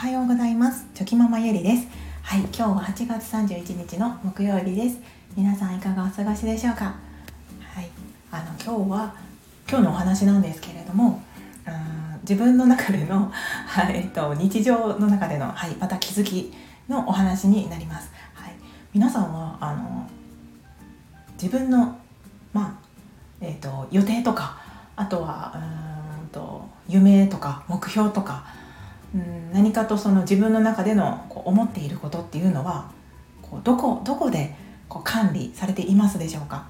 はようございます。チョキママゆりです。はい今日は8月31日の木曜日です。皆さんいかがお過ごしでしょうか？はいあの今日は今日のお話なんですけれども自分の中での、はいえっと、日常の中での、はい、また気づきのお話になります、はい、皆さんはあの自分の、まあえっと、予定とかあとはうんと夢とか目標とかうん何かとその自分の中でのこう思っていることっていうのはこうどこどこでこう管理されていますでしょうか？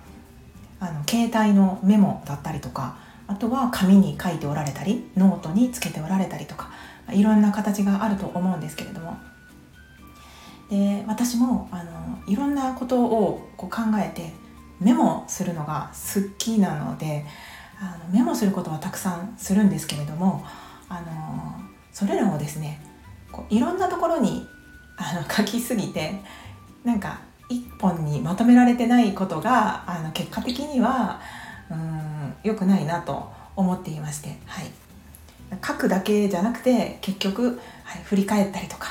あの携帯のメモだったりとかあとは紙に書いておられたりノートにつけておられたりとかいろんな形があると思うんですけれども。で私もあのいろんなことをこう考えてメモするのが好きなのであのメモすることはたくさんするんですけれどもあのそれらをですねこういろんなところにあの 書きすぎてなんか一本にまとめられてないことがあの結果的にはうん良くないなと思っていまして、はい、書くだけじゃなくて結局、はい、振り返ったりとか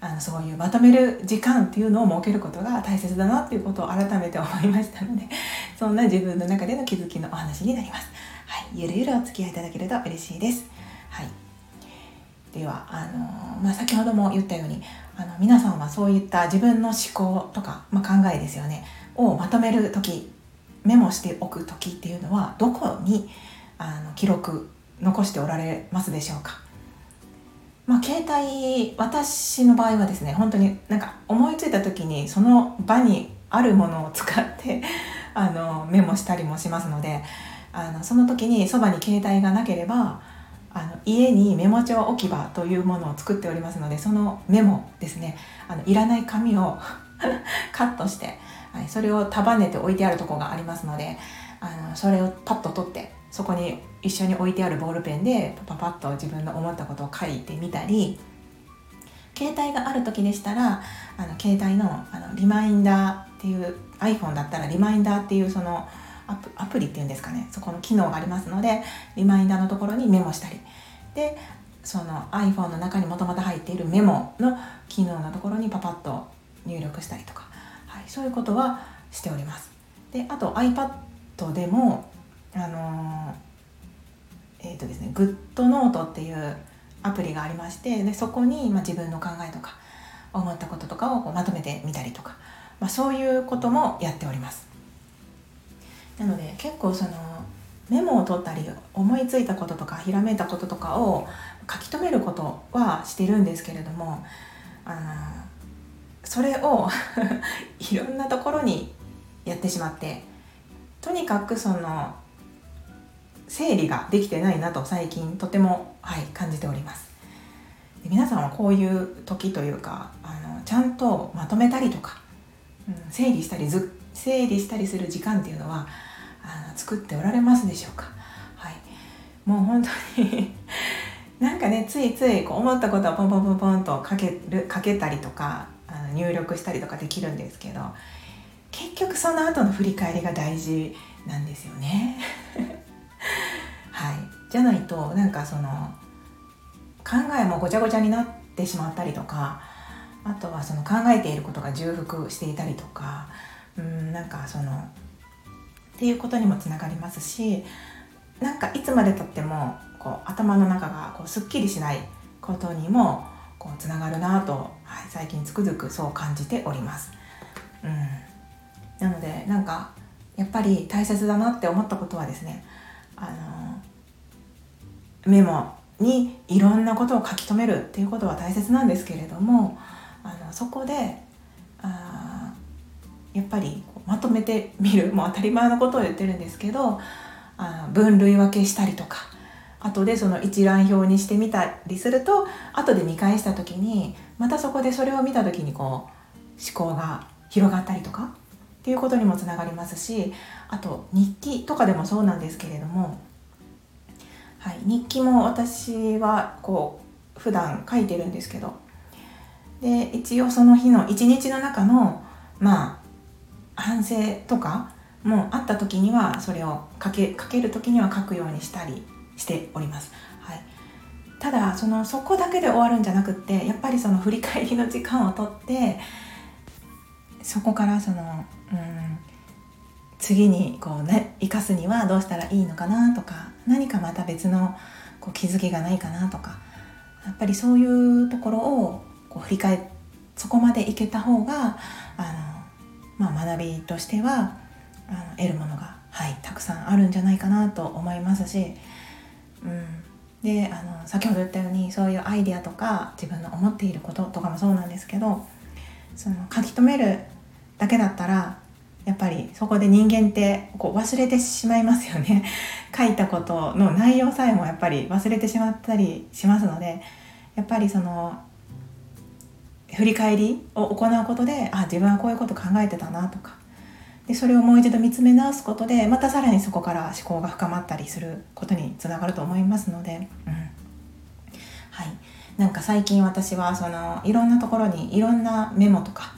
あのそういうまとめる時間っていうのを設けることが大切だなっていうことを改めて思いましたので そんな自分の中での気づきのお話になります。はい、ゆるゆるお付き合いいただけると嬉しいです。はいではあの、まあ、先ほども言ったようにあの皆さんはそういった自分の思考とか、まあ、考えですよねをまとめる時メモしておく時っていうのはどこにあの記録残しておられますでしょうか。まあ、携帯私の場合はですね本当になんか思いついた時にその場にあるものを使ってあのメモしたりもしますのであのその時にそばに携帯がなければあの家にメモ帳置き場というものを作っておりますのでそのメモですね。あのいらない紙を カットして、はい、それを束ねて置いてあるとこがありますのであのそれをパッと取ってそこに一緒に置いてあるボールペンでパパパッと自分の思ったことを書いてみたり携帯がある時でしたらあの携帯のあのリマインダーっていう iPhone だったらリマインダーっていうそのアプリっていうんですかね。そこの機能がありますのでリマインダーのところにメモしたり。でその iPhone の中にもともと入っているメモの機能のところにパパッと入力したりとか、はい、そういうことはしております。であと iPad でもあのー、えっ、ー、とですね GoodNote っていうアプリがありましてでそこに、ま、自分の考えとか思ったこととかをこうまとめてみたりとか、まあ、そういうこともやっております。なので結構そのメモを取ったり思いついたこととかひらめいたこととかを書き留めることはしてるんですけれどもあのそれを いろんなところにやってしまってとにかくその整理ができてないなと最近とても、はい、感じております。で皆さんはこういう時というかあのちゃんとまとめたりとか、うん、整理したりず整理したりする時間っていうのはあの作っておられますでしょうか？はい。もう本当に なんかねついついこう思ったことをポンポンポンポンと書ける書けたりとかあの入力したりとかできるんですけど結局その後の振り返りが大事なんですよね。はい。じゃないとなんかその考えもごちゃごちゃになってしまったりとかあとはその考えていることが重複していたりとかうんなんかそのっていうことにもつながりますしなんかいつまでたってもこう頭の中がこうすっきりしないことにもこうつながるなと、はい、最近つくづくそう感じております。うん、なのでなんかやっぱり大切だなって思ったことはですねあのメモにいろんなことを書き留めるっていうことは大切なんですけれどもあのそこでやっぱりまとめてみる もう当たり前のことを言ってるんですけどあ分類分けしたりとか後でその一覧表にしてみたりすると後で見返した時にまたそこでそれを見た時にこう思考が広がったりとかっていうことにもつながりますしあと日記とかでもそうなんですけれども、はい、日記も私はこう普段書いてるんですけどで一応その日の一日の中のまあ反省とかもあった時にはそれを書け書ける時には書くようにしたりしております。はい、ただそのそこだけで終わるんじゃなくってやっぱりその振り返りの時間をとってそこからその、うん、次にこう、ね、生かすにはどうしたらいいのかなとか何かまた別のこう気づきがないかなとかやっぱりそういうところをこう振り返そこまでいけた方があの、まあ、学びとしてはあの得るものが、はい、たくさんあるんじゃないかなと思いますし、うん、であの先ほど言ったようにそういうアイデアとか自分の思っていることとかもそうなんですけどその書き留めるだけだったらやっぱりそこで人間ってこう忘れてしまいますよね。書いたことの内容さえもやっぱり忘れてしまったりしますのでやっぱりその振り返りを行うことであ自分はこういうこと考えてたなとか。でそれをもう一度見つめ直すことでまたさらにそこから思考が深まったりすることにつながると思いますので、うん、はい。なんか最近私はそのいろんなところにいろんなメモとか、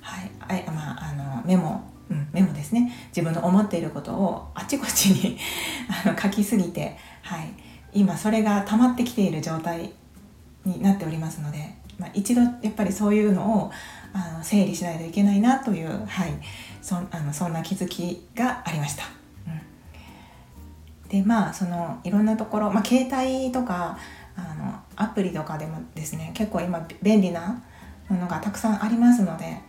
はい。あまあ、あのメモ、うん、メモですね。自分の思っていることをあちこちに あの書きすぎて、はい、今それが溜まってきている状態になっておりますので、まあ、一度やっぱりそういうのをあの整理しないといけないなという、はい、そあのそんな気づきがありました。でまあそのいろんなところ、まあ、携帯とかあのアプリとかでもですね結構今便利なものがたくさんありますので、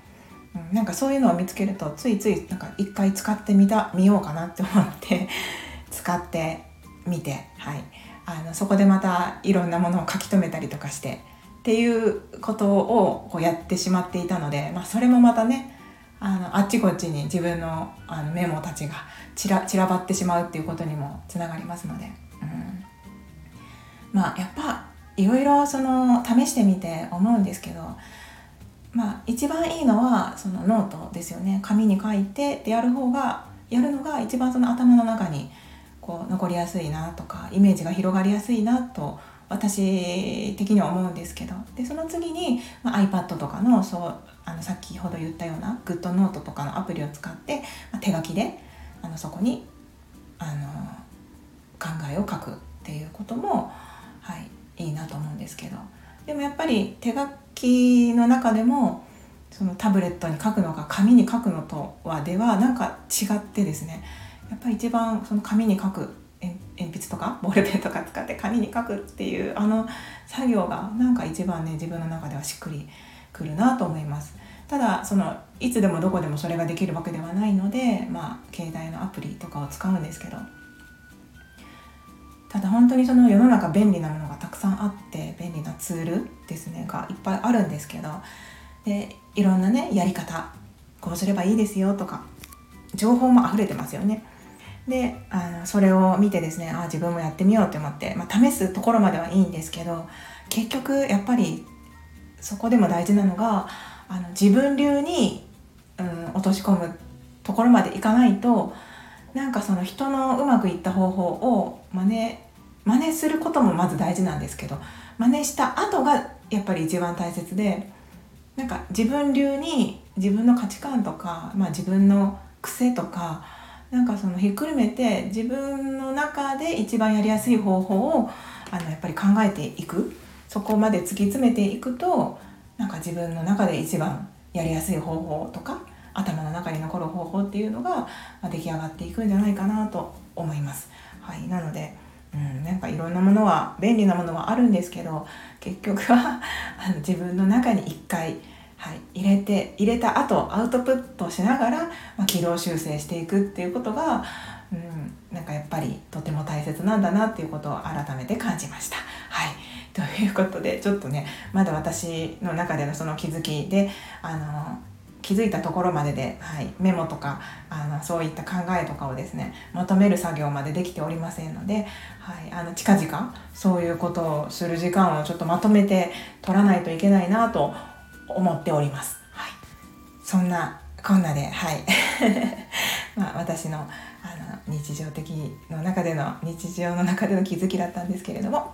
うん、なんかそういうのを見つけるとついついなんか一回使ってみたみようかなって思って 使ってみて、はい、あのそこでまたいろんなものを書き留めたりとかしてっていうことをこうやってしまっていたので、まあ、それもまたねあのあっちこっちに自分のあのメモたちが散ら散らばってしまうっていうことにもつながりますので、うん、まあやっぱいろいろその試してみて思うんですけどまあ一番いいのはそのノートですよね。紙に書いてでやる方がやるのが一番その頭の中にこう残りやすいなとかイメージが広がりやすいなと私的には思うんですけど。でその次に、まあ、iPad とかのそうあのさっきほど言ったようなグッドノートとかのアプリを使って、まあ、手書きであのそこにあの考えを書くっていうことも、はい、いいなと思うんですけど。でもやっぱり手書きの中でもそのタブレットに書くのか紙に書くのとはではなんか違ってですね。やっぱり一番その紙に書く筆とかボールペンとか使って紙に書くっていうあの作業がなんか一番ね自分の中ではしっくりくるなと思います。ただそのいつでもどこでもそれができるわけではないのでまあ携帯のアプリとかを使うんですけど。ただ本当にその世の中便利なものがたくさんあって便利なツールですねがいっぱいあるんですけど。でいろんなねやり方こうすればいいですよとか情報も溢れてますよね。であのそれを見てですねあ自分もやってみようって思って、まあ、試すところまではいいんですけど結局やっぱりそこでも大事なのがあの自分流に、うん、落とし込むところまでいかないとなんかその人のうまくいった方法を真似真似することもまず大事なんですけど真似した後がやっぱり一番大切でなんか自分流に自分の価値観とか、まあ、自分の癖とかなんかそのひっくるめて自分の中で一番やりやすい方法をあのやっぱり考えていくそこまで突き詰めていくとなんか自分の中で一番やりやすい方法とか頭の中に残る方法っていうのが出来上がっていくんじゃないかなと思います。はい、なのでうん、なんかいろんなものは便利なものはあるんですけど結局はあの自分の中に一回はい、入れて入れた後アウトプットしながら、まあ、軌道修正していくっていうことが、うん、なんかやっぱりとても大切なんだなっていうことを改めて感じました。はいということでちょっとねまだ私の中でのその気づきであの気づいたところまでで、はい、メモとかあのそういった考えとかをですねまとめる作業までできておりませんので、はい、あの近々そういうことをする時間をちょっとまとめて取らないといけないなと思っております。はい、そんなこんなで、はい。まあ、私のあの日常的の中での日常の中での気づきだったんですけれども、はい、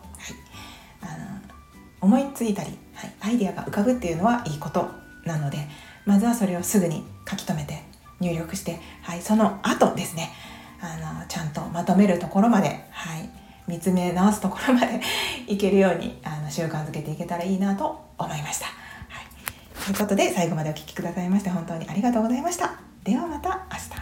あの思いついたり、はい、アイデアが浮かぶっていうのはいいことなのでまずはそれをすぐに書き留めて入力して、はい、その後ですねあのちゃんとまとめるところまで、はい、見つめ直すところまでいけるようにあの習慣づけていけたらいいなと思いました。ということで最後までお聴きくださいまして本当にありがとうございました。ではまた明日。